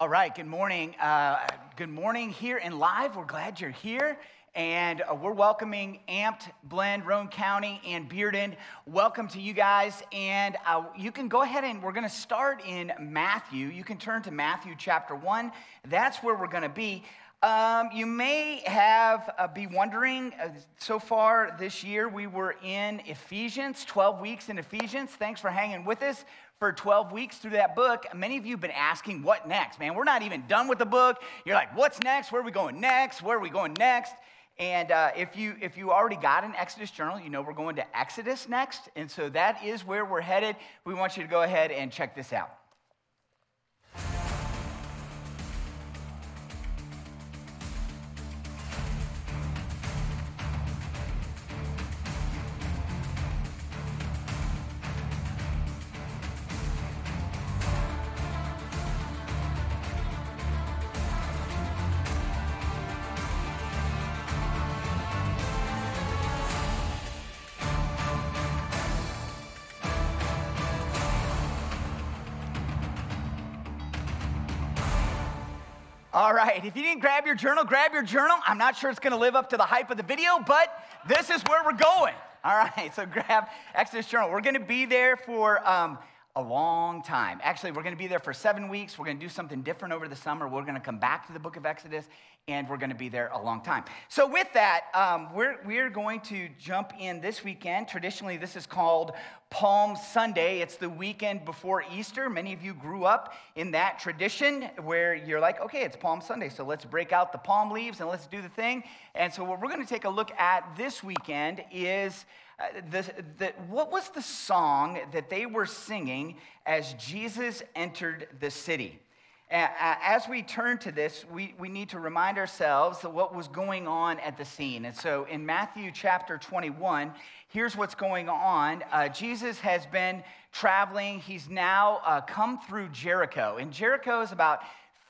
All right, good morning. Uh, good morning here in live. We're glad you're here. And uh, we're welcoming Amped, Blend, Roane County, and Bearden. Welcome to you guys. And uh, you can go ahead and we're going to start in Matthew. You can turn to Matthew chapter 1. That's where we're going to be. Um, you may have uh, be wondering. Uh, so far this year, we were in Ephesians, 12 weeks in Ephesians. Thanks for hanging with us for 12 weeks through that book. Many of you have been asking, what next? Man, we're not even done with the book. You're like, what's next? Where are we going next? Where are we going next? And uh, if, you, if you already got an Exodus journal, you know we're going to Exodus next. And so that is where we're headed. We want you to go ahead and check this out. All right, if you didn't grab your journal, grab your journal. I'm not sure it's gonna live up to the hype of the video, but this is where we're going. All right, so grab Exodus Journal. We're gonna be there for um, a long time. Actually, we're gonna be there for seven weeks. We're gonna do something different over the summer. We're gonna come back to the book of Exodus, and we're gonna be there a long time. So, with that, um, we're, we're going to jump in this weekend. Traditionally, this is called Palm Sunday. It's the weekend before Easter. Many of you grew up in that tradition where you're like, okay, it's Palm Sunday, so let's break out the palm leaves and let's do the thing. And so, what we're going to take a look at this weekend is the, the, what was the song that they were singing as Jesus entered the city? as we turn to this, we, we need to remind ourselves of what was going on at the scene. And so in Matthew chapter 21, here's what's going on. Uh, Jesus has been traveling. He's now uh, come through Jericho. And Jericho is about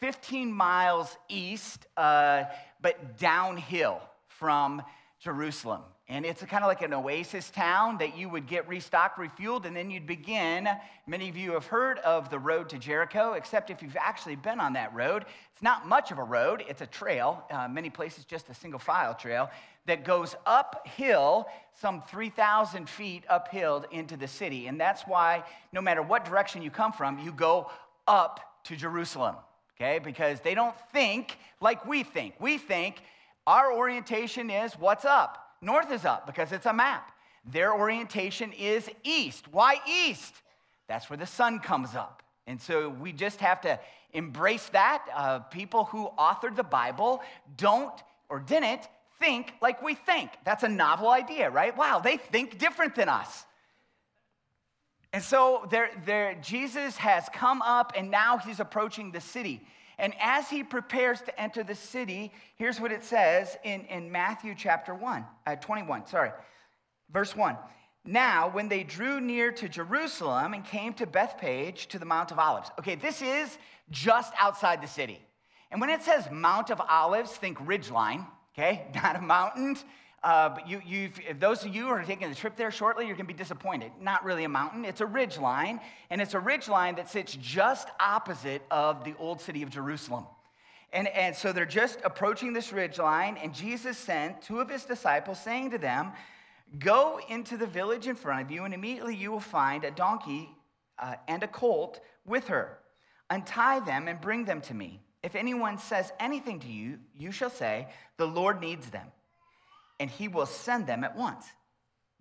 15 miles east, uh, but downhill from Jerusalem. And it's kind of like an oasis town that you would get restocked, refueled, and then you'd begin. Many of you have heard of the road to Jericho, except if you've actually been on that road. It's not much of a road, it's a trail, uh, many places just a single file trail that goes uphill, some 3,000 feet uphill into the city. And that's why no matter what direction you come from, you go up to Jerusalem, okay? Because they don't think like we think. We think our orientation is what's up north is up because it's a map. Their orientation is east. Why east? That's where the sun comes up. And so we just have to embrace that. Uh, people who authored the Bible don't or didn't think like we think. That's a novel idea, right? Wow, they think different than us. And so there, there, Jesus has come up and now he's approaching the city. And as he prepares to enter the city, here's what it says in, in Matthew chapter 1, uh, 21, sorry, verse 1. Now, when they drew near to Jerusalem and came to Bethphage to the Mount of Olives. Okay, this is just outside the city. And when it says Mount of Olives, think ridge line, okay? Not a mountain, uh, but you, you if those of you who are taking the trip there shortly, you're going to be disappointed. Not really a mountain, it's a ridge line, and it's a ridge line that sits just opposite of the old city of Jerusalem. And, and so they're just approaching this ridge line, and Jesus sent two of his disciples, saying to them, Go into the village in front of you, and immediately you will find a donkey uh, and a colt with her. Untie them and bring them to me. If anyone says anything to you, you shall say, The Lord needs them and he will send them at once.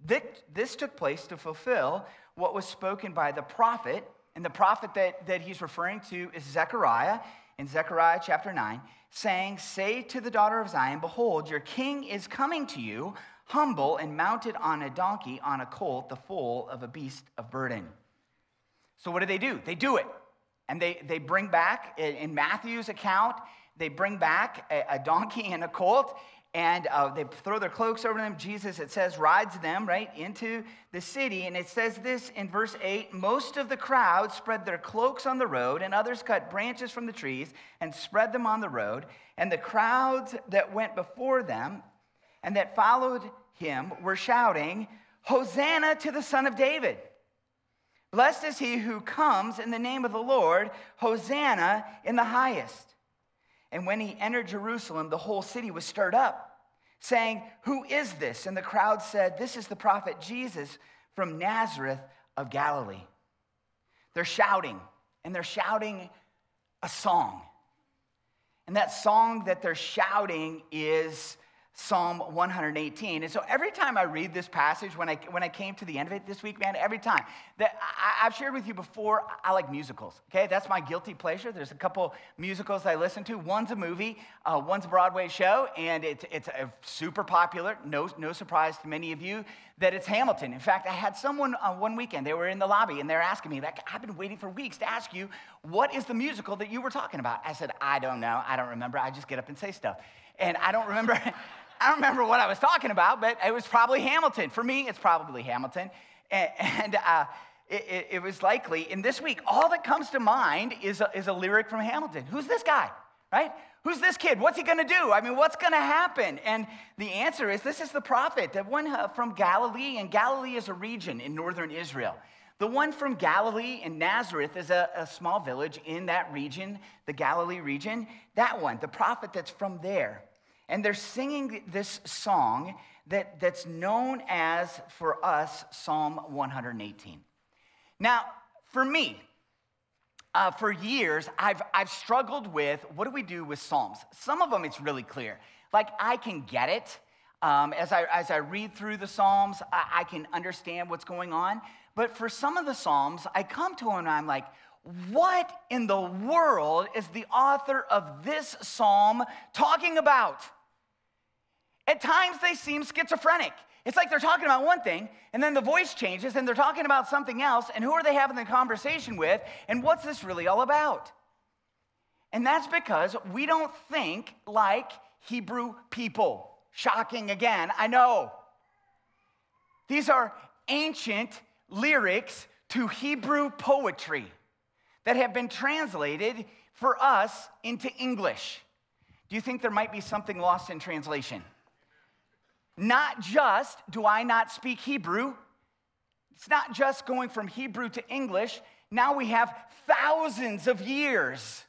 This took place to fulfill what was spoken by the prophet, and the prophet that, that he's referring to is Zechariah in Zechariah chapter 9, saying, Say to the daughter of Zion, Behold, your king is coming to you, humble and mounted on a donkey, on a colt, the foal of a beast of burden. So, what do they do? They do it. And they, they bring back, in Matthew's account, they bring back a, a donkey and a colt, and uh, they throw their cloaks over them. Jesus, it says, rides them right into the city. And it says this in verse 8 Most of the crowd spread their cloaks on the road, and others cut branches from the trees and spread them on the road. And the crowds that went before them and that followed him were shouting, Hosanna to the Son of David. Blessed is he who comes in the name of the Lord, Hosanna in the highest. And when he entered Jerusalem, the whole city was stirred up, saying, Who is this? And the crowd said, This is the prophet Jesus from Nazareth of Galilee. They're shouting, and they're shouting a song. And that song that they're shouting is Psalm 118. And so every time I read this passage, when I, when I came to the end of it this week, man, every time that I, have shared with you before, I like musicals, okay? That's my guilty pleasure. There's a couple musicals I listen to. One's a movie, uh, one's a Broadway show, and it, it's super popular. No, no surprise to many of you that it's Hamilton. In fact, I had someone uh, one weekend, they were in the lobby, and they're asking me, like, I've been waiting for weeks to ask you, what is the musical that you were talking about? I said, I don't know. I don't remember. I just get up and say stuff. And I don't remember. I don't remember what I was talking about, but it was probably Hamilton. For me, it's probably Hamilton. And, and uh, it, it, it, was likely. And this week, all that comes to mind is a, is a lyric from Hamilton. Who's this guy, right? Who's this kid? What's he going to do? I mean, what's going to happen? And the answer is this is the prophet, the one uh, from Galilee, and Galilee is a region in northern Israel. The one from Galilee in Nazareth is a, a small village in that region, the Galilee region. That one, the prophet that's from there. And they're singing this song that, that's known as, for us, Psalm 118. Now, for me, uh, for years, I've, I've struggled with what do we do with Psalms? Some of them, it's really clear. Like, I can get it. Um, as, I, as I read through the Psalms, I, I can understand what's going on. But for some of the Psalms, I come to them and I'm like, what in the world is the author of this psalm talking about? At times they seem schizophrenic. It's like they're talking about one thing, and then the voice changes, and they're talking about something else, and who are they having the conversation with, and what's this really all about? And that's because we don't think like Hebrew people. Shocking again, I know. These are ancient lyrics to Hebrew poetry that have been translated for us into English. Do you think there might be something lost in translation? Not just do I not speak Hebrew, it's not just going from Hebrew to English. Now we have thousands of years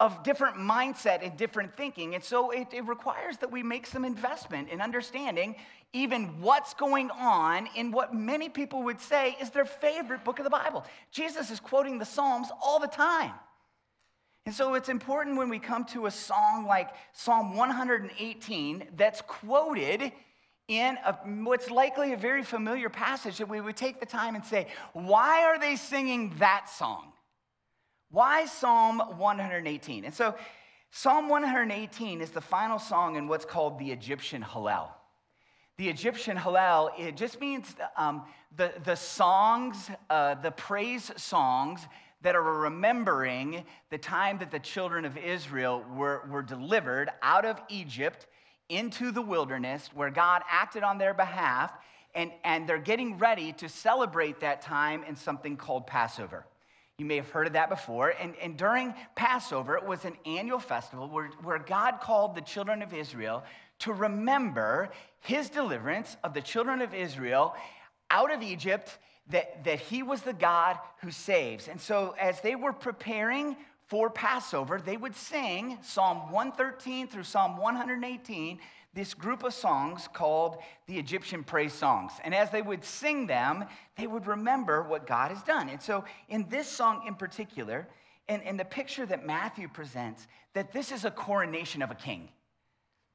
of different mindset and different thinking. And so it, it, requires that we make some investment in understanding even what's going on in what many people would say is their favorite book of the Bible. Jesus is quoting the Psalms all the time. And so it's important when we come to a song like Psalm 118 that's quoted in a, what's likely a very familiar passage that we would take the time and say, why are they singing that song? Why Psalm 118? And so, Psalm 118 is the final song in what's called the Egyptian Hallel. The Egyptian Hallel, it just means um, the, the songs, uh, the praise songs that are remembering the time that the children of Israel were, were delivered out of Egypt into the wilderness where God acted on their behalf, and, and they're getting ready to celebrate that time in something called Passover. You may have heard of that before. And, and during Passover, it was an annual festival where, where God called the children of Israel to remember his deliverance of the children of Israel out of Egypt, that, that he was the God who saves. And so, as they were preparing for Passover, they would sing Psalm 113 through Psalm 118, this group of songs called the Egyptian praise songs. And as they would sing them, they would remember what God has done. And so, in this song in particular, and, and the picture that Matthew presents, that this is a coronation of a king.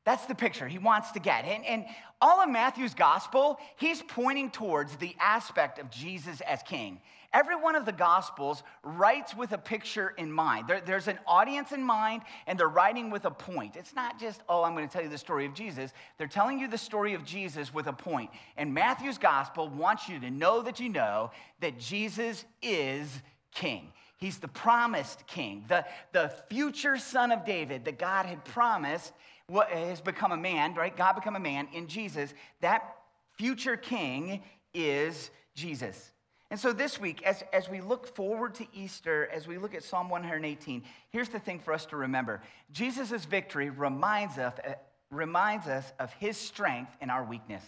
That's the picture he wants to get. And, and all of Matthew's gospel, he's pointing towards the aspect of Jesus as king. Every one of the gospels writes with a picture in mind. There, there's an audience in mind, and they're writing with a point. It's not just, oh, I'm going to tell you the story of Jesus. They're telling you the story of Jesus with a point. And Matthew's gospel wants you to know that you know that Jesus is king. He's the promised king, the, the future son of David that God had promised what has become a man, right? God become a man in Jesus. That future king is Jesus. And so this week, as, as we look forward to Easter, as we look at Psalm 118, here's the thing for us to remember Jesus' victory reminds us, uh, reminds us of his strength in our weakness.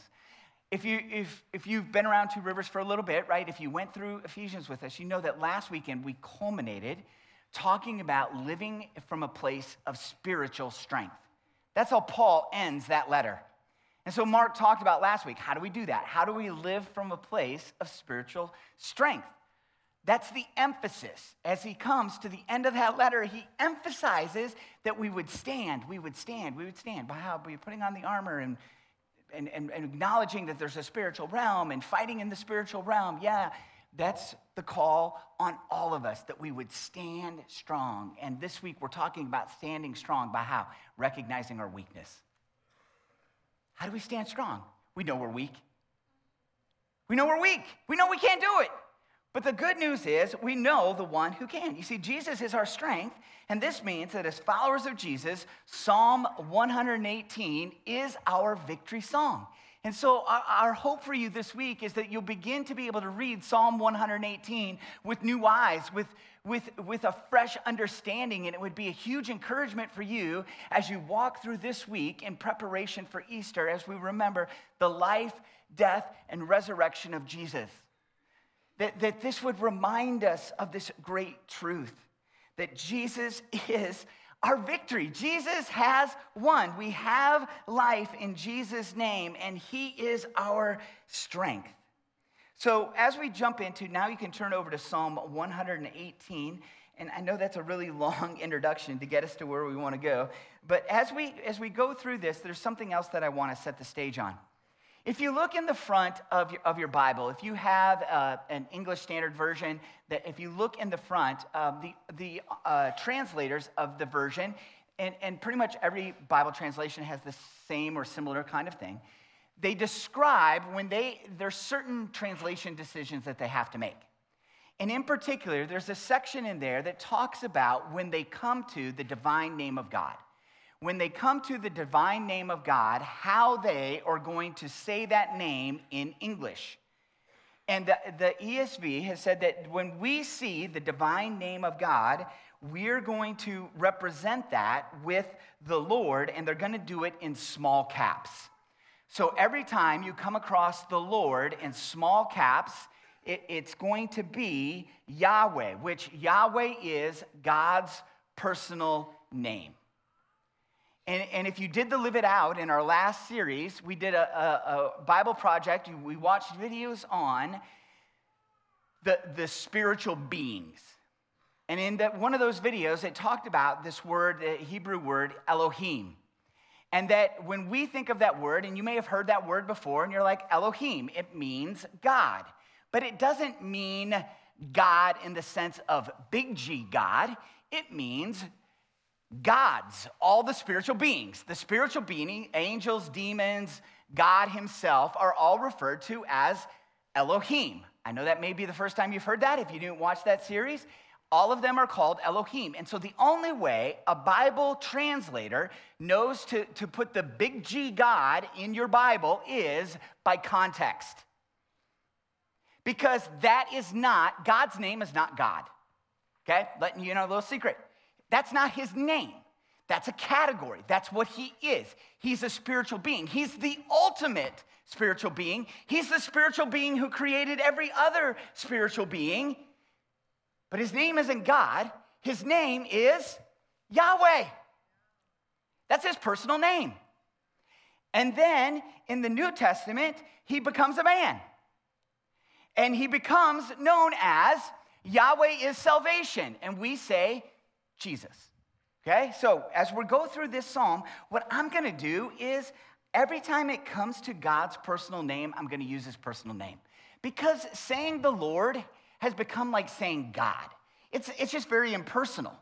If, you, if, if you've been around Two Rivers for a little bit, right, if you went through Ephesians with us, you know that last weekend we culminated talking about living from a place of spiritual strength. That's how Paul ends that letter. And so Mark talked about last week how do we do that? How do we live from a place of spiritual strength? That's the emphasis. As he comes to the end of that letter, he emphasizes that we would stand, we would stand, we would stand by how by putting on the armor and, and, and, and acknowledging that there's a spiritual realm and fighting in the spiritual realm. Yeah, that's the call on all of us that we would stand strong. And this week we're talking about standing strong by how? Recognizing our weakness. How do we stand strong? We know we're weak. We know we're weak. We know we can't do it. But the good news is we know the one who can. You see, Jesus is our strength, and this means that as followers of Jesus, Psalm 118 is our victory song. And so, our, our, hope for you this week is that you'll begin to be able to read Psalm 118 with new eyes, with, with, with a fresh understanding. And it would be a huge encouragement for you as you walk through this week in preparation for Easter as we remember the life, death, and resurrection of Jesus that, that this would remind us of this great truth that Jesus is our victory. Jesus has won. We have life in Jesus' name, and He is our strength. So, as we jump into, now you can turn over to Psalm 118. And I know that's a really long introduction to get us to where we want to go. But as we, as we go through this, there's something else that I want to set the stage on. If you look in the front of your, of your Bible, if you have uh, an English Standard Version, that if you look in the front, um, the, the uh, translators of the version, and, and pretty much every Bible translation has the same or similar kind of thing, they describe when they, there's certain translation decisions that they have to make. And in particular, there's a section in there that talks about when they come to the divine name of God when they come to the divine name of God, how they are going to say that name in English. And the, the, ESV has said that when we see the divine name of God, we're going to represent that with the Lord, and they're going to do it in small caps. So every time you come across the Lord in small caps, it, it's going to be Yahweh, which Yahweh is God's personal name. And, and if you did the Live It Out in our last series, we did a, a, a Bible project. We watched videos on the, the spiritual beings. And in that one of those videos, it talked about this word, the Hebrew word, Elohim. And that when we think of that word, and you may have heard that word before, and you're like, Elohim, it means God. But it doesn't mean God in the sense of big G God, it means gods, all the spiritual beings, the spiritual being, angels, demons, God Himself are all referred to as Elohim. I know that may be the first time you've heard that if you didn't watch that series. All of them are called Elohim. And so the only way a Bible translator knows to, to put the big G God in your Bible is by context. Because that is not, God's name is not God. Okay? Letting you know a little secret. That's not his name. That's a category. That's what he is. He's a spiritual being. He's the ultimate spiritual being. He's the spiritual being who created every other spiritual being. But his name isn't God, his name is Yahweh. That's his personal name. And then in the New Testament, he becomes a man. And he becomes known as Yahweh is salvation. And we say, Jesus. Okay? So as we go through this psalm, what I'm going to do is every time it comes to God's personal name, I'm going to use his personal name. Because saying the Lord has become like saying God. It's, it's just very impersonal.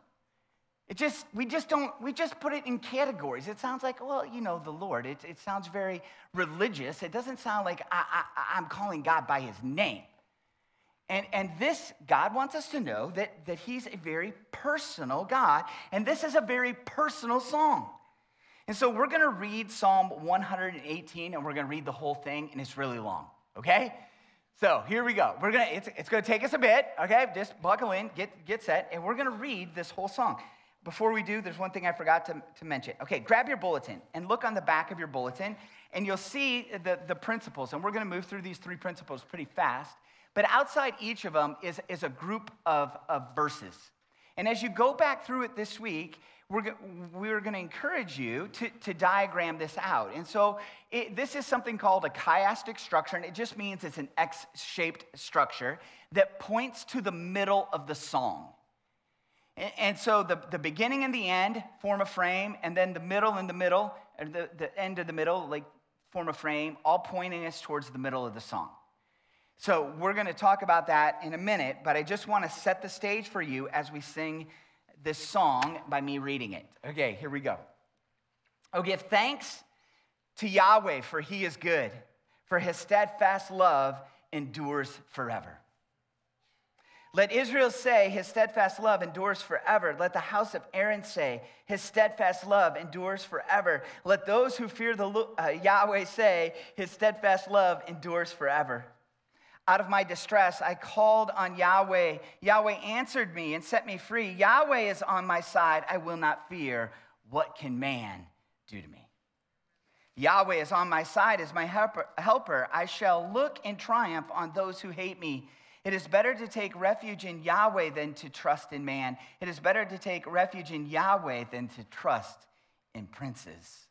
It just, we just don't, we just put it in categories. It sounds like, well, you know, the Lord. It, it sounds very religious. It doesn't sound like I, I, I'm calling God by his name. And, and this, God wants us to know that, that He's a very personal God. And this is a very personal song. And so we're going to read Psalm 118 and we're going to read the whole thing, and it's really long, okay? So here we go. We're gonna, it's, it's to take us a bit, okay? Just buckle in, get, get set, and we're to read this whole song. before we do, there's one thing I forgot to, to mention. Okay, grab your bulletin and look on the back of your bulletin, and you'll see the, the principles. And we're to move through these three principles pretty fast. But outside each of them is, is a group of, of verses. And as you go back through it this week, we're, we're going to encourage you to, to diagram this out. And so it, this is something called a chiastic structure, and it just means it's an X shaped structure that points to the middle of the song. And, and so the, the beginning and the end form a frame, and then the middle and the middle, or the, the end of the middle, like form a frame, all pointing us towards the middle of the song. So we're going to talk about that in a minute, but I just want to set the stage for you as we sing this song by me reading it. Okay, here we go. Oh, give thanks to Yahweh, for he is good, for his steadfast love endures forever. Let Israel say, His steadfast love endures forever. Let the house of Aaron say, His steadfast love endures forever. Let those who fear the uh, Yahweh say, His steadfast love endures forever. Out of my distress, I called on Yahweh. Yahweh answered me and set me free. Yahweh is on my side. I will not fear. What can man do to me? Yahweh is on my side as my helper. I shall look in triumph on those who hate me. It is better to take refuge in Yahweh than to trust in man. It is better to take refuge in Yahweh than to trust in princes.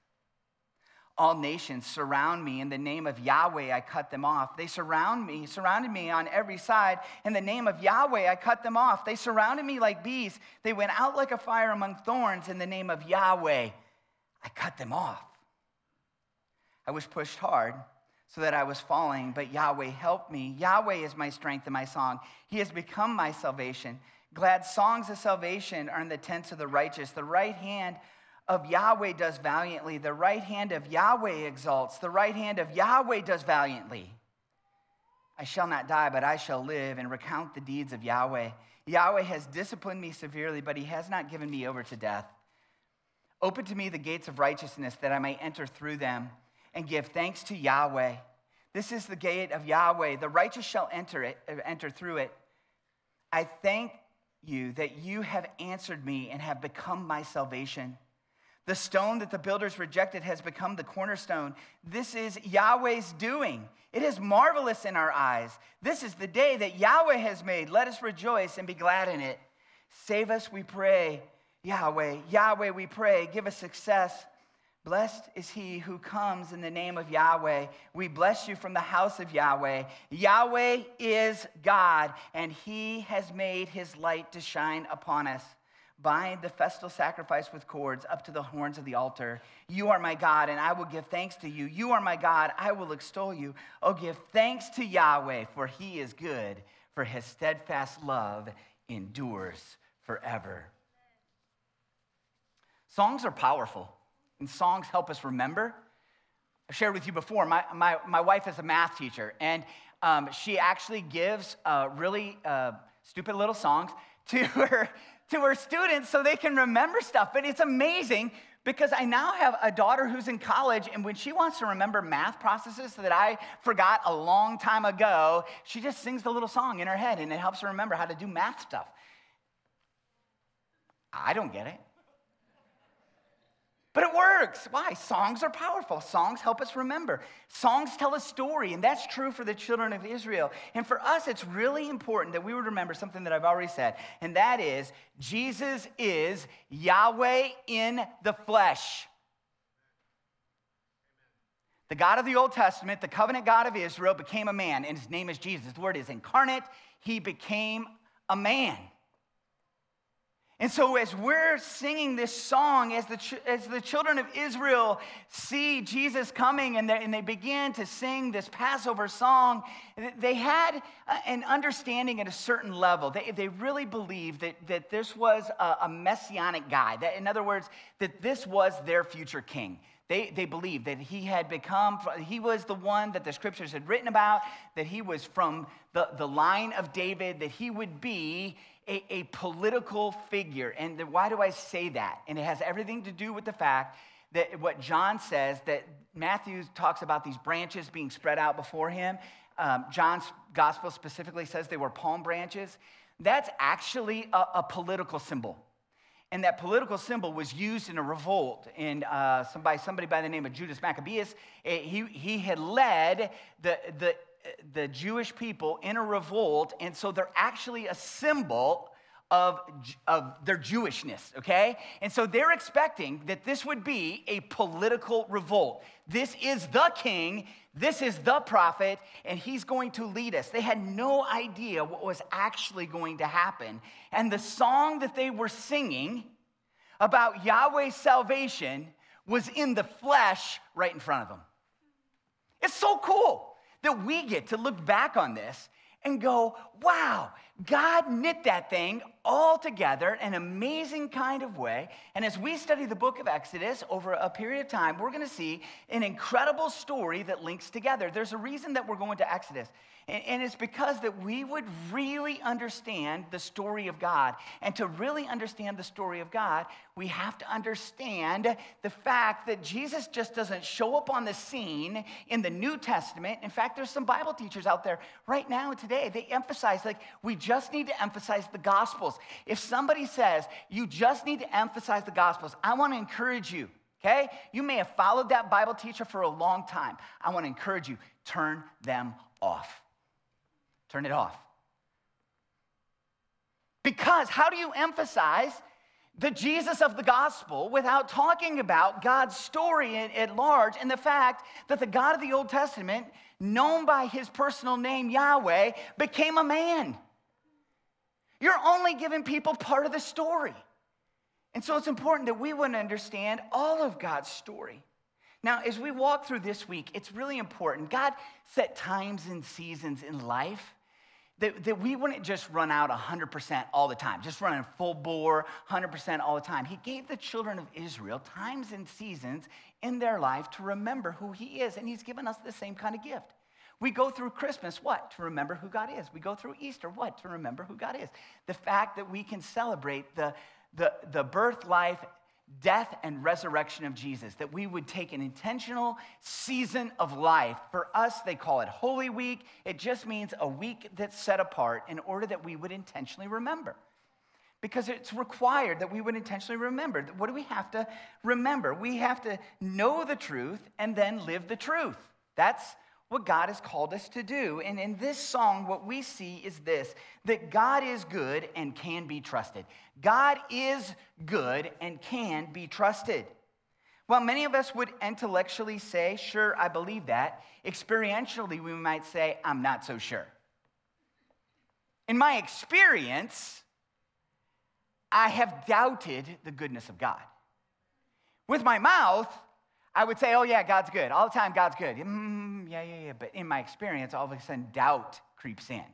All nations surround me. In the name of Yahweh, I cut them off. They surround me, surrounded me on every side. In the name of Yahweh, I cut them off. They surrounded me like bees. They went out like a fire among thorns. In the name of Yahweh, I cut them off. I was pushed hard so that I was falling, but Yahweh helped me. Yahweh is my strength and my song. He has become my salvation. Glad songs of salvation are in the tents of the righteous. The right hand of Yahweh does valiantly. The right hand of Yahweh exalts. The right hand of Yahweh does valiantly. I shall not die, but I shall live and recount the deeds of Yahweh. Yahweh has disciplined me severely, but he has not given me over to death. Open to me the gates of righteousness that I may enter through them and give thanks to Yahweh. This is the gate of Yahweh. The righteous shall enter it, uh, enter through it. I thank you that you have answered me and have become my salvation. The stone that the builders rejected has become the cornerstone. This is Yahweh's doing. It is marvelous in our eyes. This is the day that Yahweh has made. Let us rejoice and be glad in it. Save us, we pray, Yahweh. Yahweh, we pray. Give us success. Blessed is he who comes in the name of Yahweh. We bless you from the house of Yahweh. Yahweh is God, and he has made his light to shine upon us. Bind the festal sacrifice with cords up to the horns of the altar. You are my God, and I will give thanks to you. You are my God, I will extol you. Oh, give thanks to Yahweh, for he is good, for his steadfast love endures forever. Songs are powerful, and songs help us remember. I shared with you before, my, my, my wife is a math teacher, and um, she actually gives uh, really uh, stupid little songs to her to her students so they can remember stuff. But it's amazing because I now have a daughter who's in college, and when she wants to remember math processes that I forgot a long time ago, she just sings the little song in her head, and it helps her remember how to do math stuff. I don't get it. But it works. Why? Songs are powerful. Songs help us remember. Songs tell a story, and that's true for the children of Israel. And for us, it's really important that we would remember something that I've already said, and that is Jesus is Yahweh in the flesh. The God of the Old Testament, the covenant God of Israel, became a man, and his name is Jesus. The word is incarnate. He became a man. And so, as we're singing this song, as the, as the children of Israel see Jesus coming and they, and they begin to sing this Passover song, they had an understanding at a certain level. They, they really believed that, that this was a, a messianic guy. That, in other words, that this was their future king. They, they believed that he had become, he was the one that the scriptures had written about, that he was from the, the line of David, that he would be a, a political figure. And the, why do I say that? And it has everything to do with the fact that what John says, that Matthew talks about these branches being spread out before him. Um, John's gospel specifically says they were palm branches. That's actually a, a political symbol. and that political symbol was used in a revolt. And uh, somebody, somebody by the name of Judas Maccabeus, eh, he, he had led the, the, the Jewish people in a revolt, and so they're actually a symbol of, of their Jewishness, okay? And so they're expecting that this would be a political revolt. This is the king, this is the prophet, and he's going to lead us. They had no idea what was actually going to happen. And the song that they were singing about Yahweh's salvation was in the flesh right in front of them. It's so cool that we get to look back on this and go, wow, God knit that thing all together in an amazing kind of way. And as we study the book of Exodus over a period of time, we're going to see an incredible story that links together. There's a reason that we're going to Exodus. And, it's because that we would really understand the story of God. And to really understand the story of God, we have to understand the fact that Jesus just doesn't show up on the scene in the New Testament. In fact, there's some Bible teachers out there right now today, they emphasize like we just need to emphasize the Gospels. If somebody says you just need to emphasize the Gospels, I want to encourage you. Okay? You may have followed that Bible teacher for a long time. I want to encourage you, turn them off. Turn it off. Because how do you emphasize the Jesus of the gospel without talking about God's story at large and the fact that the God of the Old Testament, known by his personal name Yahweh, became a man? You're only giving people part of the story. And so it's important that we would understand all of God's story. Now, as we walk through this week, it's really important. God set times and seasons in life that, that we wouldn't just run out 100% all the time, just running full bore 100% all the time. He gave the children of Israel times and seasons in their life to remember who He is, and He's given us the same kind of gift. We go through Christmas, what? To remember who God is. We go through Easter, what? To remember who God is. The fact that we can celebrate the, the, the birth, life, death and resurrection of Jesus, that we would take an intentional season of life. For us, they call it Holy Week. It just means a week that's set apart in order that we would intentionally remember. Because it's required that we would intentionally remember. What do we have to remember? We have to know the truth and then live the truth. That's what God has called us to do. And in this song, what we see is this that God is good and can be trusted. God is good and can be trusted. While many of us would intellectually say, sure, I believe that, experientially, we might say, I'm not so sure. In my experience, I have doubted the goodness of God. With my mouth, I would say, oh, yeah, God's good. All the time, God's good. Mm, yeah, yeah, yeah. But in my experience, all of a sudden, doubt creeps in.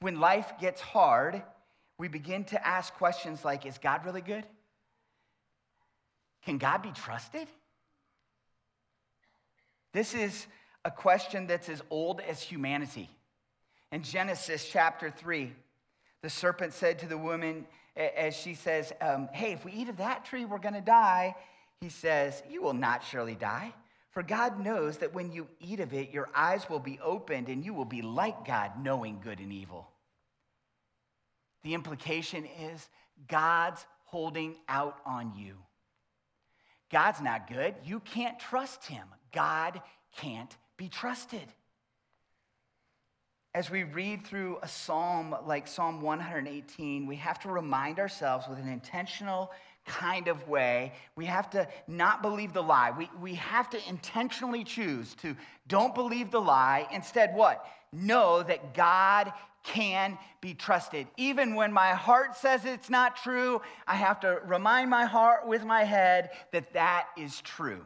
When life gets hard, we begin to ask questions like Is God really good? Can God be trusted? This is a question that's as old as humanity. In Genesis chapter 3, the serpent said to the woman, as she says, um, Hey, if we eat of that tree, we're going to die he says, You will not surely die. For God knows that when you eat of it, your eyes will be opened and you will be like God, knowing good and evil. The implication is God's holding out on you. God's not good. You can't trust him. God can't be trusted. As we read through a psalm like Psalm 118, we have to remind ourselves with an intentional kind of way. We have to not believe the lie. We, we have to intentionally choose to don't believe the lie. Instead, what? Know that God can be trusted. Even when my heart says it's not true, I have to remind my heart with my head that that is true.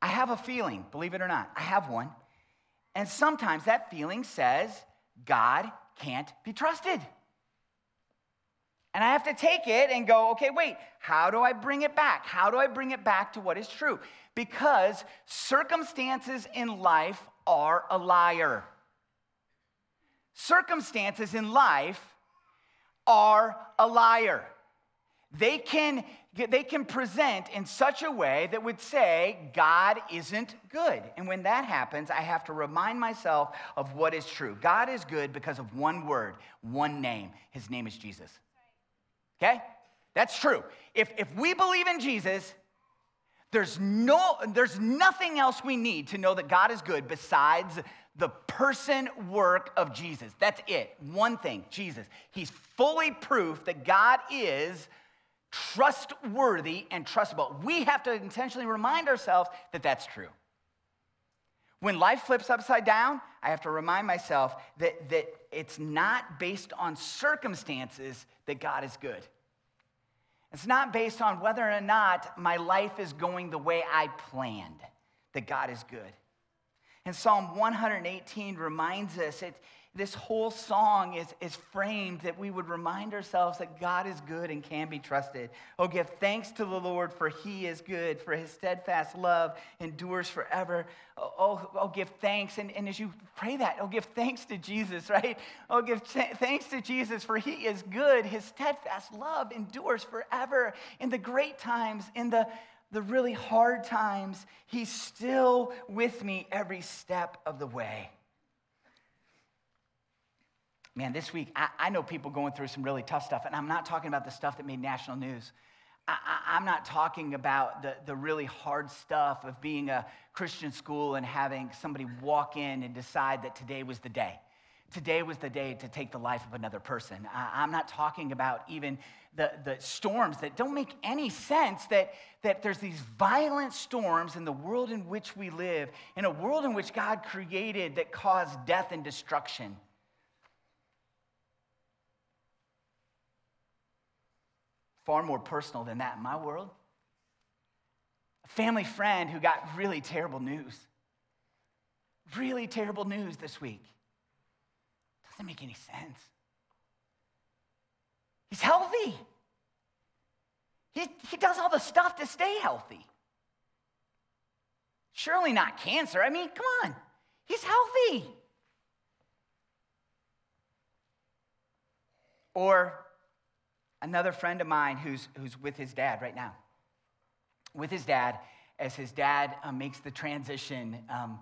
I have a feeling, believe it or not, I have one. And sometimes that feeling says God can't be trusted. And I have to take it and go, okay, wait, how do I bring it back? How do I bring it back to what is true? Because circumstances in life are a liar. Circumstances in life are a liar. They can, they can present in such a way that would say God isn't good. And when that happens, I have to remind myself of what is true. God is good because of one word, one name. His name is Jesus. Okay? That's true. If, if we believe in Jesus, there's, no, there's nothing else we need to know that God is good besides the person work of Jesus. That's it. One thing Jesus. He's fully proof that God is trustworthy and trustable. We have to intentionally remind ourselves that that's true. When life flips upside down, I have to remind myself that, that it's not based on circumstances that God is good. It's not based on whether or not my life is going the way I planned, that God is good. And Psalm 118 reminds us it, this whole song is, is framed that we would remind ourselves that God is good and can be trusted. Oh, give thanks to the Lord, for he is good, for his steadfast love endures forever. Oh, oh, oh give thanks. And, and as you pray that, oh, give thanks to Jesus, right? Oh, give t- thanks to Jesus, for he is good. His steadfast love endures forever. In the great times, in the the really hard times, he's still with me every step of the way. Man, this week, I, I, know people going through some really tough stuff, and I'm not talking about the stuff that made national news. I, am not talking about the, the really hard stuff of being a Christian school and having somebody walk in and decide that today was the day. Today was the day to take the life of another person. I, I'm not talking about even the, the storms that don't make any sense, that, that there's these violent storms in the world in which we live, in a world in which God created that cause death and destruction. Far more personal than that in my world. A family friend who got really terrible news. Really terrible news this week. Doesn't make any sense. He's healthy. He, he does all the stuff to stay healthy. Surely not cancer. I mean, come on. He's healthy. Or another friend of mine who's, who's with his dad right now. With his dad, as his dad um, makes the transition um,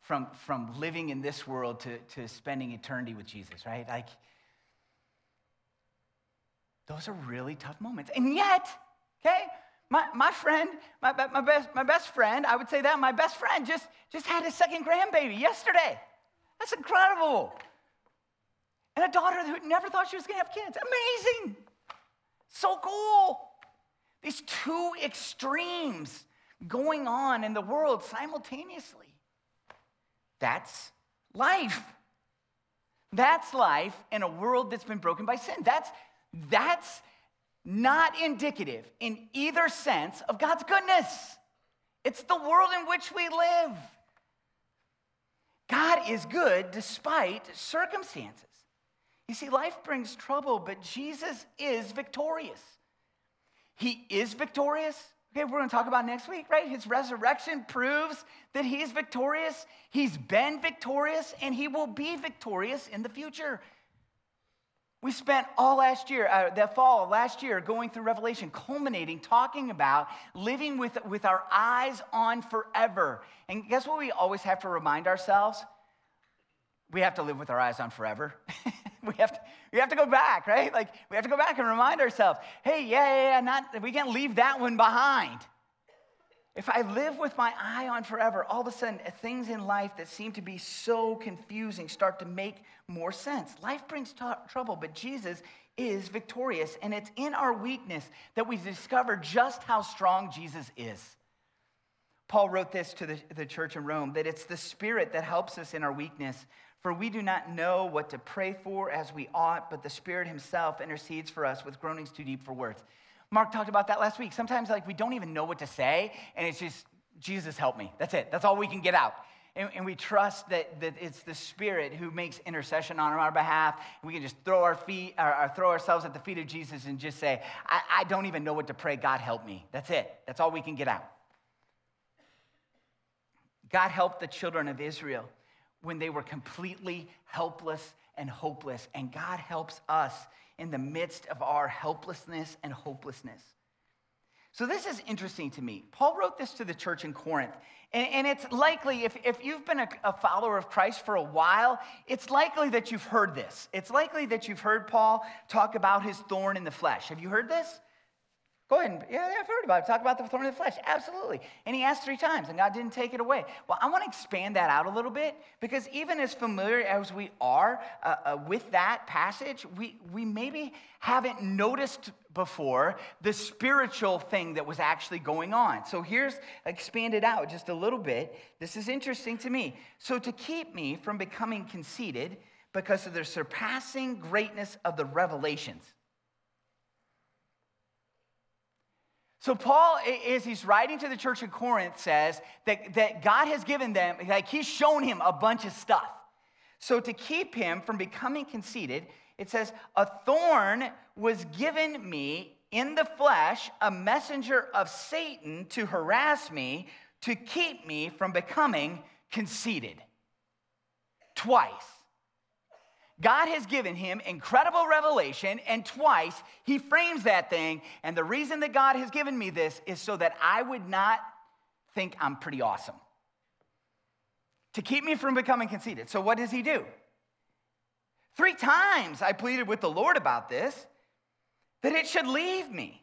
from, from living in this world to, to spending eternity with Jesus, right? Like, those are really tough moments. And yet, okay, my, my friend, my, my, best, my best friend, I would say that, my best friend just, just had his second grandbaby yesterday. That's incredible. And a daughter who never thought she was gonna have kids. Amazing. So cool. These two extremes going on in the world simultaneously. That's life. That's life in a world that's been broken by sin. That's, that's not indicative in either sense of God's goodness. It's the world in which we live. God is good despite circumstances. You see, life brings trouble, but Jesus is victorious. He is victorious. Okay, we're going to talk about next week, right? His resurrection proves that he is victorious. He's been victorious, and he will be victorious in the future. We spent all last year, uh, the fall last year, going through Revelation, culminating, talking about living with, with our eyes on forever. And guess what we always have to remind ourselves? We have to live with our eyes on forever. we have to we have to go back, right? Like we have to go back and remind ourselves, hey, yeah, yeah, yeah, not we can't leave that one behind. If I live with my eye on forever, all of a sudden uh, things in life that seem to be so confusing start to make more sense. Life brings t- trouble, but Jesus is victorious, and it's in our weakness that we discover just how strong Jesus is. Paul wrote this to the, the church in Rome that it's the Spirit that helps us in our weakness. For we do not know what to pray for as we ought, but the Spirit Himself intercedes for us with groanings too deep for words. Mark talked about that last week. Sometimes, like, we don't even know what to say, and it's just, Jesus, help me. That's it. That's all we can get out. And, and, we trust that, that it's the Spirit who makes intercession on our behalf. We can just throw our feet, or, or throw ourselves at the feet of Jesus and just say, I, I don't even know what to pray. God, help me. That's it. That's all we can get out. God helped the children of Israel when they were completely helpless and hopeless. And God helps us in the midst of our helplessness and hopelessness. So this is interesting to me. Paul wrote this to the church in Corinth. And, and it's likely, if, if you've been a, a follower of Christ for a while, it's likely that you've heard this. It's likely that you've heard Paul talk about his thorn in the flesh. Have you heard this? Go ahead and, yeah, I've heard about it. Talk about the thorn in the flesh. Absolutely. And he asked three times, and God didn't take it away. Well, I want to expand that out a little bit because even as familiar as we are uh, uh, with that passage, we, we maybe haven't noticed before the spiritual thing that was actually going on. So here's expanded out just a little bit. This is interesting to me. So to keep me from becoming conceited because of the surpassing greatness of the revelations. So, Paul, as he's writing to the church in Corinth, says that, that God has given them, like, he's shown him a bunch of stuff. So, to keep him from becoming conceited, it says, A thorn was given me in the flesh, a messenger of Satan to harass me, to keep me from becoming conceited. Twice. God has given him incredible revelation, and twice he frames that thing. And the reason that God has given me this is so that I would not think I'm pretty awesome, to keep me from becoming conceited. So, what does he do? Three times I pleaded with the Lord about this, that it should leave me.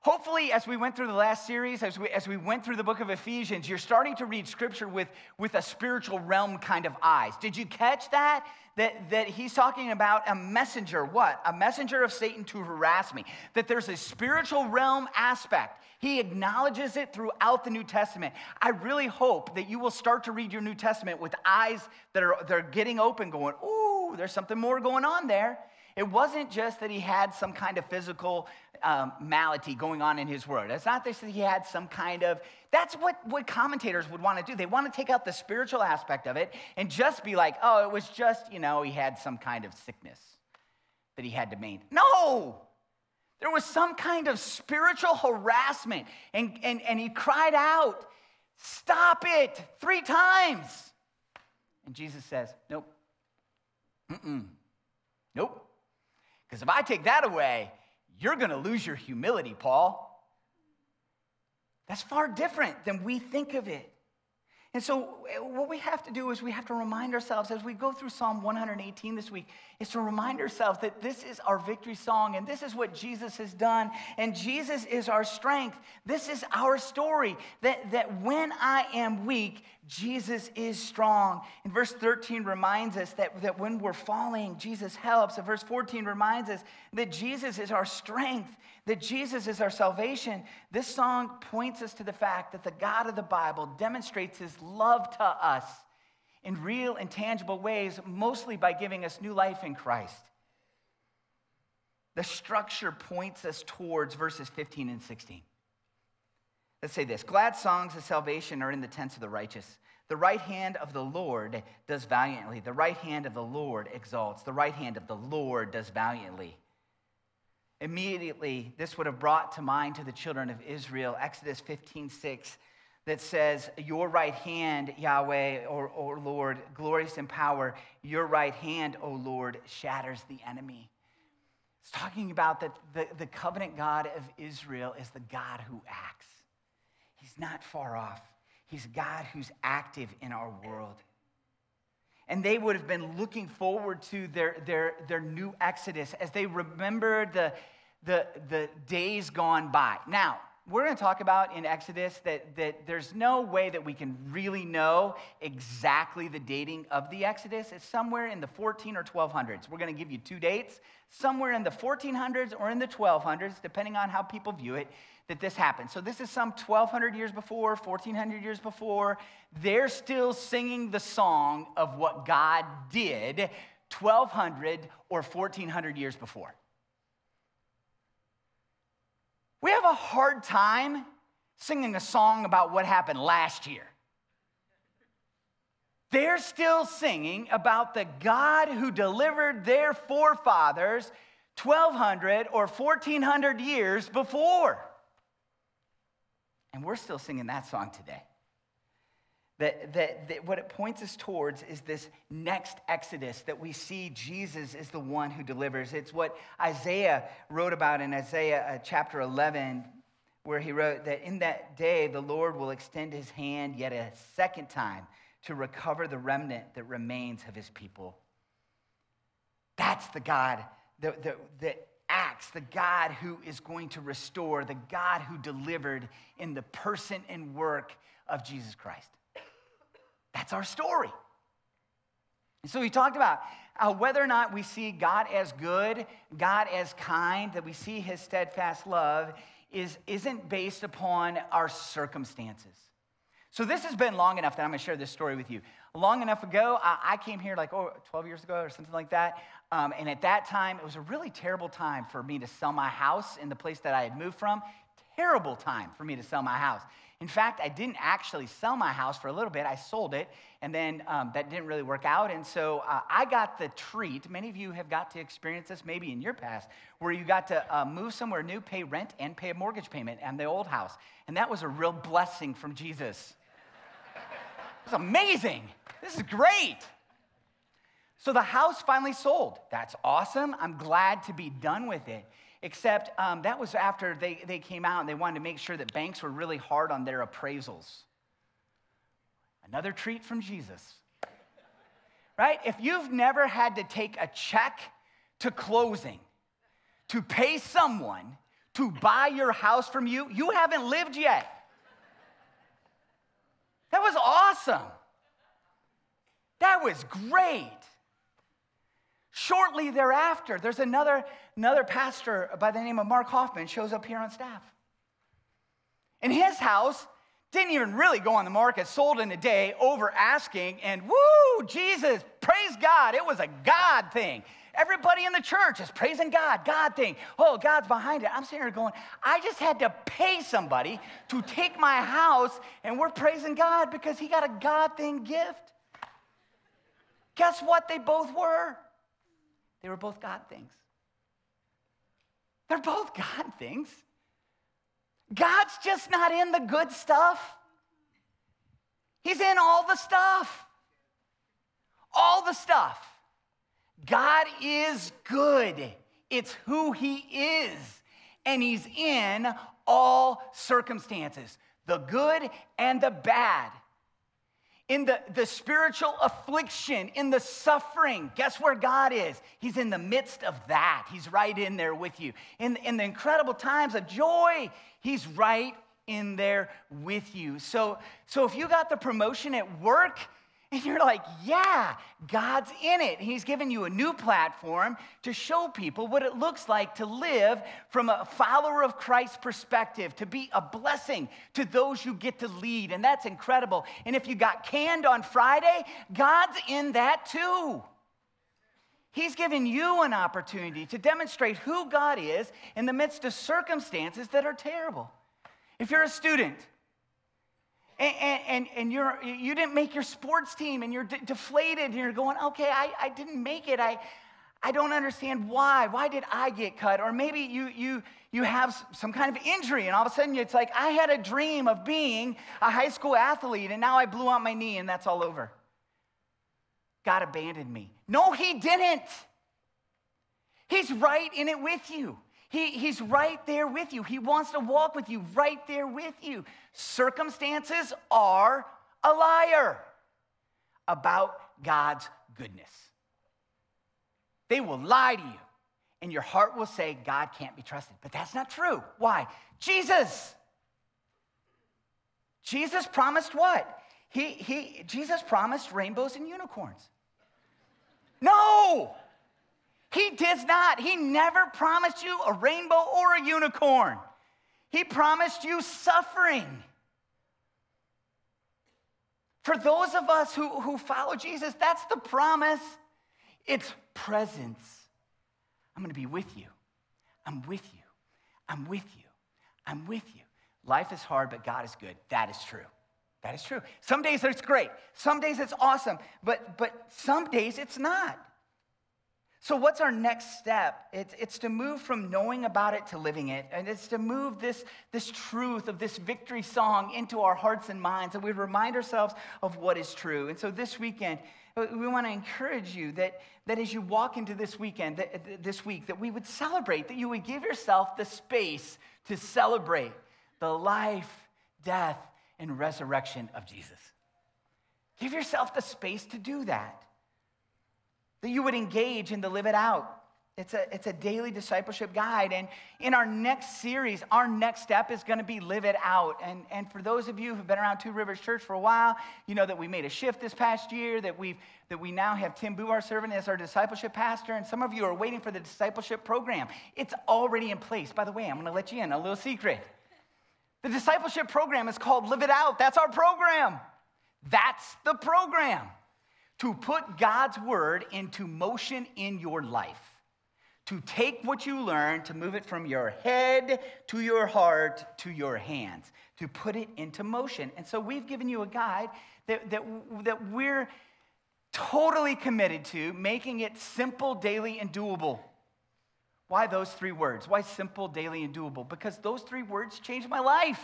Hopefully, as we went through the last series, as we, as we went through the book of Ephesians, you're starting to read scripture with, with a spiritual realm kind of eyes. Did you catch that? That, that he's talking about a messenger, what? A messenger of Satan to harass me. That there's a spiritual realm aspect. He acknowledges it throughout the New Testament. I really hope that you will start to read your New Testament with eyes that are, that are getting open, going, ooh, there's something more going on there. It wasn't just that he had some kind of physical um, malady going on in his word. It's not just that he had some kind of, that's what, what commentators would want to do. They want to take out the spiritual aspect of it and just be like, oh, it was just, you know, he had some kind of sickness that he had to maintain. No! There was some kind of spiritual harassment. And, and, and he cried out, Stop it, three times. And Jesus says, Nope. Mm-mm. Nope. Because if I take that away, you're going to lose your humility, Paul. That's far different than we think of it. And so, eh, what we have to do is we have to remind ourselves as we go through Psalm 118 this week, is to remind ourselves that this is our victory song and this is what Jesus has done. And Jesus is our strength. This is our story that, that when I am weak, Jesus is strong. And verse 13 reminds us that, that when we're falling, Jesus helps. And verse 14 reminds us that Jesus is our strength that Jesus is our salvation, this song points us to the fact that the God of the Bible demonstrates his love to us in real and tangible ways, mostly by giving us new life in Christ. The structure points us towards verses 15 and 16. Let's say this Glad songs of salvation are in the tents of the righteous. The right hand of the Lord does valiantly. The right hand of the Lord exalts. The right hand of the Lord does valiantly. Immediately, this would have brought to mind to the children of Israel Exodus 15 6 that says, Your right hand, Yahweh, or, or Lord, glorious in power, your right hand, O Lord, shatters the enemy. It's talking about that the, the covenant God of Israel is the God who acts. He's not far off, He's God who's active in our world. And they would have been looking forward to their, their, their new Exodus as they remembered the, the, the days gone by. Now, we're going to talk about in Exodus that, that there's no way that we can really know exactly the dating of the Exodus. It's somewhere in the 14 or 1200s. We're going to give you two dates, somewhere in the 1400s or in the 1200s, depending on how people view it that this happened. So this is some 1200 years before, 1400 years before. They're still singing the song of what God did 1200 or 1400 years before. We have a hard time singing a song about what happened last year. they're still singing about the God who delivered their forefathers 1,200 or 1,400 years before. And we're still singing that song today. That, that, that, what it points us towards is this next exodus that we see Jesus is the one who delivers. It's what Isaiah wrote about in Isaiah uh, chapter 11, where he wrote that in that day the Lord will extend his hand yet a second time to recover the remnant that remains of his people. That's the God that, that, that acts, the God who is going to restore, the God who delivered in the person and work of Jesus Christ. That's our story. And so we talked about uh, whether or not we see God as good, God as kind, that we see his steadfast love is, isn't based upon our circumstances. So this has been long enough that I'm going to share this story with you. Long enough ago, I, came here like oh, 12 years ago or something like that. Um, and at that time, it was a really terrible time for me to sell my house in the place that I had moved from. Terrible time for me to sell my house. In fact, I didn't actually sell my house for a little bit. I sold it, and then um, that didn't really work out. And so uh, I got the treat. Many of you have got to experience this maybe in your past, where you got to uh, move somewhere new, pay rent, and pay a mortgage payment on the old house. And that was a real blessing from Jesus. It was amazing. This is great. So the house finally sold. That's awesome. I'm glad to be done with it. Except um, that was after they, they came out and they wanted to make sure that banks were really hard on their appraisals. Another treat from Jesus. Right? If you've never had to take a check to closing to pay someone to buy your house from you, you haven't lived yet. That was awesome. That was great. Shortly thereafter, there's another, another pastor by the name of Mark Hoffman shows up here on staff. And his house didn't even really go on the market, sold in a day, over asking, and woo, Jesus, praise God. It was a God thing. Everybody in the church is praising God, God thing. Oh, God's behind it. I'm sitting here going, I just had to pay somebody to take my house, and we're praising God because he got a God thing gift. Guess what? They both were. They were both God things. They're both God things. God's just not in the good stuff, He's in all the stuff. All the stuff. God is good, it's who He is, and He's in all circumstances the good and the bad in the, the spiritual affliction, in the suffering, guess where God is? He's in the midst of that. He's right in there with you. In, in the incredible times of joy, He's right in there with you. So, so if you got the promotion at work, and you're like, yeah, God's in it. He's given you a new platform to show people what it looks like to live from a follower of Christ's perspective, to be a blessing to those you get to lead. And that's incredible. And if you got canned on Friday, God's in that too. He's given you an opportunity to demonstrate who God is in the midst of circumstances that are terrible. If you're a student, and, and, and you're, you didn't make your sports team and you're de- deflated and you're going, okay, I, I didn't make it. I, I don't understand why. Why did I get cut? Or maybe you, you, you have some kind of injury and all of a sudden it's like, I had a dream of being a high school athlete and now I blew out my knee and that's all over. God abandoned me. No, He didn't. He's right in it with you. He, he's right there with you. He wants to walk with you, right there with you. Circumstances are a liar about God's goodness. They will lie to you, and your heart will say, God can't be trusted. But that's not true. Why? Jesus. Jesus promised what? He, he, Jesus promised rainbows and unicorns. No! He does not. He never promised you a rainbow or a unicorn. He promised you suffering. For those of us who, who follow Jesus, that's the promise. It's presence. I'm going to be with you. I'm with you. I'm with you. I'm with you. Life is hard, but God is good. That is true. That is true. Some days it's great. Some days it's awesome. But, but some days it's not. So, what's our next step? It's, it's to move from knowing about it to living it. And it's to move this, this truth of this victory song into our hearts and minds. And we remind ourselves of what is true. And so, this weekend, we want to encourage you that, that as you walk into this weekend, that, this week, that we would celebrate, that you would give yourself the space to celebrate the life, death, and resurrection of Jesus. Give yourself the space to do that that you would engage and to live it out. It's a, it's a daily discipleship guide. And in our next series, our next step is going to be live it out. And, and for those of you who've been around Two Rivers Church for a while, you know that we made a shift this past year, that, we've, that we now have Tim Boo, our servant, as our discipleship pastor. And some of you are waiting for the discipleship program. It's already in place. By the way, I'm going to let you in a little secret. The discipleship program is called Live It Out. That's our program. That's the program to put God's word into motion in your life. To take what you learn, to move it from your head to your heart to your hands, to put it into motion. And so we've given you a guide that, that, that we're totally committed to making it simple, daily, and doable. Why those three words? Why simple, daily, and doable? Because those three words changed my life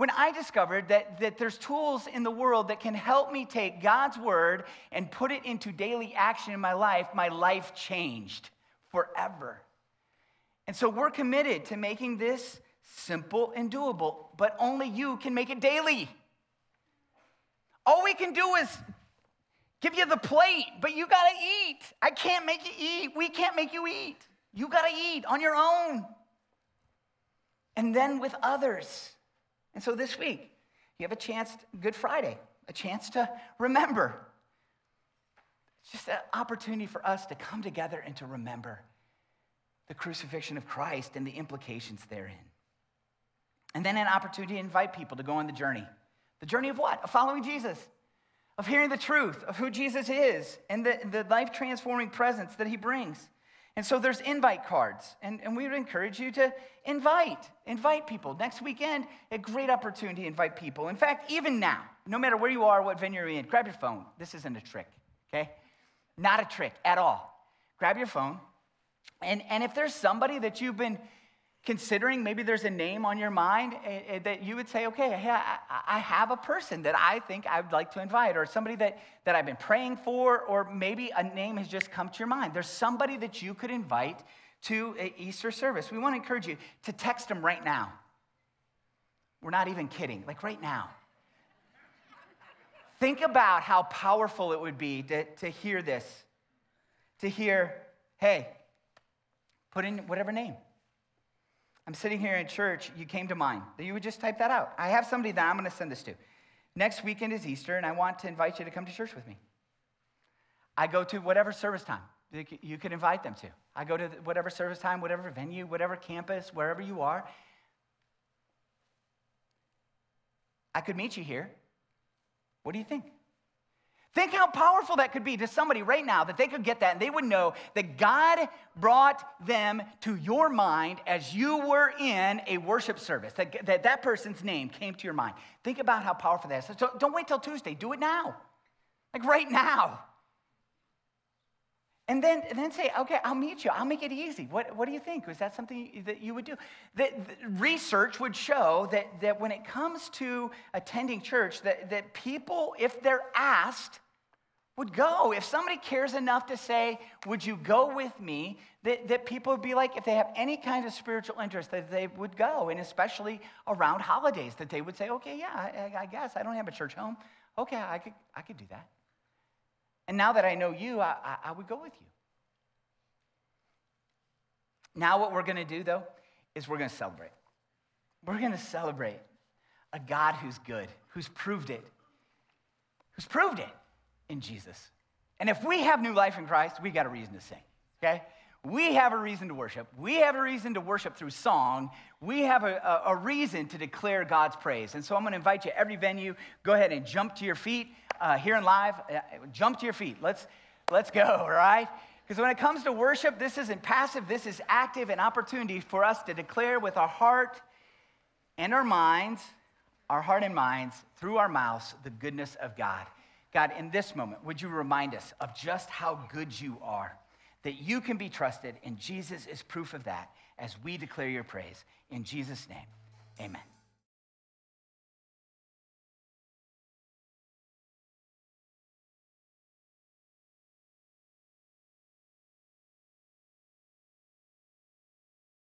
when I discovered that, that there's tools in the world that can help me take God's word and put it into daily action in my life, my life changed forever. And so we're committed to making this simple and doable, but only you can make it daily. All we can do is give you the plate, but you gotta eat. I can't make you eat. We can't make you eat. You gotta eat on your own. And then with others. And so this week, you have a chance, Good Friday, a chance to remember. It's just an opportunity for us to come together and to remember the crucifixion of Christ and the implications therein. And then an opportunity to invite people to go on the journey. The journey of what? Of following Jesus, of hearing the truth of who Jesus is and the, the life transforming presence that he brings. And so there's invite cards, and, and we would encourage you to invite, invite people. Next weekend, a great opportunity to invite people. In fact, even now, no matter where you are, what venue you're in, grab your phone. This isn't a trick, okay? Not a trick at all. Grab your phone, and, and if there's somebody that you've been considering maybe there's a name on your mind eh, eh, that you would say, okay, I have a person that I think I would like to invite, or somebody that, that I've been praying for, or maybe a name has just come to your mind. There's somebody that you could invite to an Easter service. We want to encourage you to text them right now. We're not even kidding, like right now. Think about how powerful it would be to, to hear this, to hear, hey, put in whatever name. I'm sitting here in church, you came to mind, that you would just type that out. I have somebody that I'm going to send this to. Next weekend is Easter, and I want to invite you to come to church with me. I go to whatever service time you can invite them to. I go to whatever service time, whatever venue, whatever campus, wherever you are. I could meet you here. What do you think? Think how powerful that could be to somebody right now that they could get that and they would know that God brought them to your mind as you were in a worship service, that that, that person's name came to your mind. Think about how powerful that is. So don't wait till Tuesday, do it now. Like right now. And then, and then say, okay, I'll meet you. I'll make it easy. What, what do you think? Is that something that you would do? The research would show that, that when it comes to attending church, that, that people, if they're asked, would go. If somebody cares enough to say, would you go with me? That, that people would be like, if they have any kind of spiritual interest, that they would go. And especially around holidays, that they would say, okay, yeah, I, I guess I don't have a church home. Okay, I could, I could do that. And now that I know you, I, I, I would go with you. Now, what we're going to do, though, is we're going to celebrate. We're going to celebrate a God who's good, who's proved it, who's proved it in Jesus. And if we have new life in Christ, we got a reason to sing, okay? We have a reason to worship. We have a reason to worship through song. We have a, a, a reason to declare God's praise. And so I'm going to invite you, every venue, go ahead and jump to your feet uh, here in live. Uh, jump to your feet. Let's, let's go, right? Because when it comes to worship, this isn't passive, this is active, an opportunity for us to declare with our heart and our minds our heart and minds, through our mouths, the goodness of God. God, in this moment, would you remind us of just how good you are, that you can be trusted, and Jesus is proof of that as we declare your praise. In Jesus' name, amen.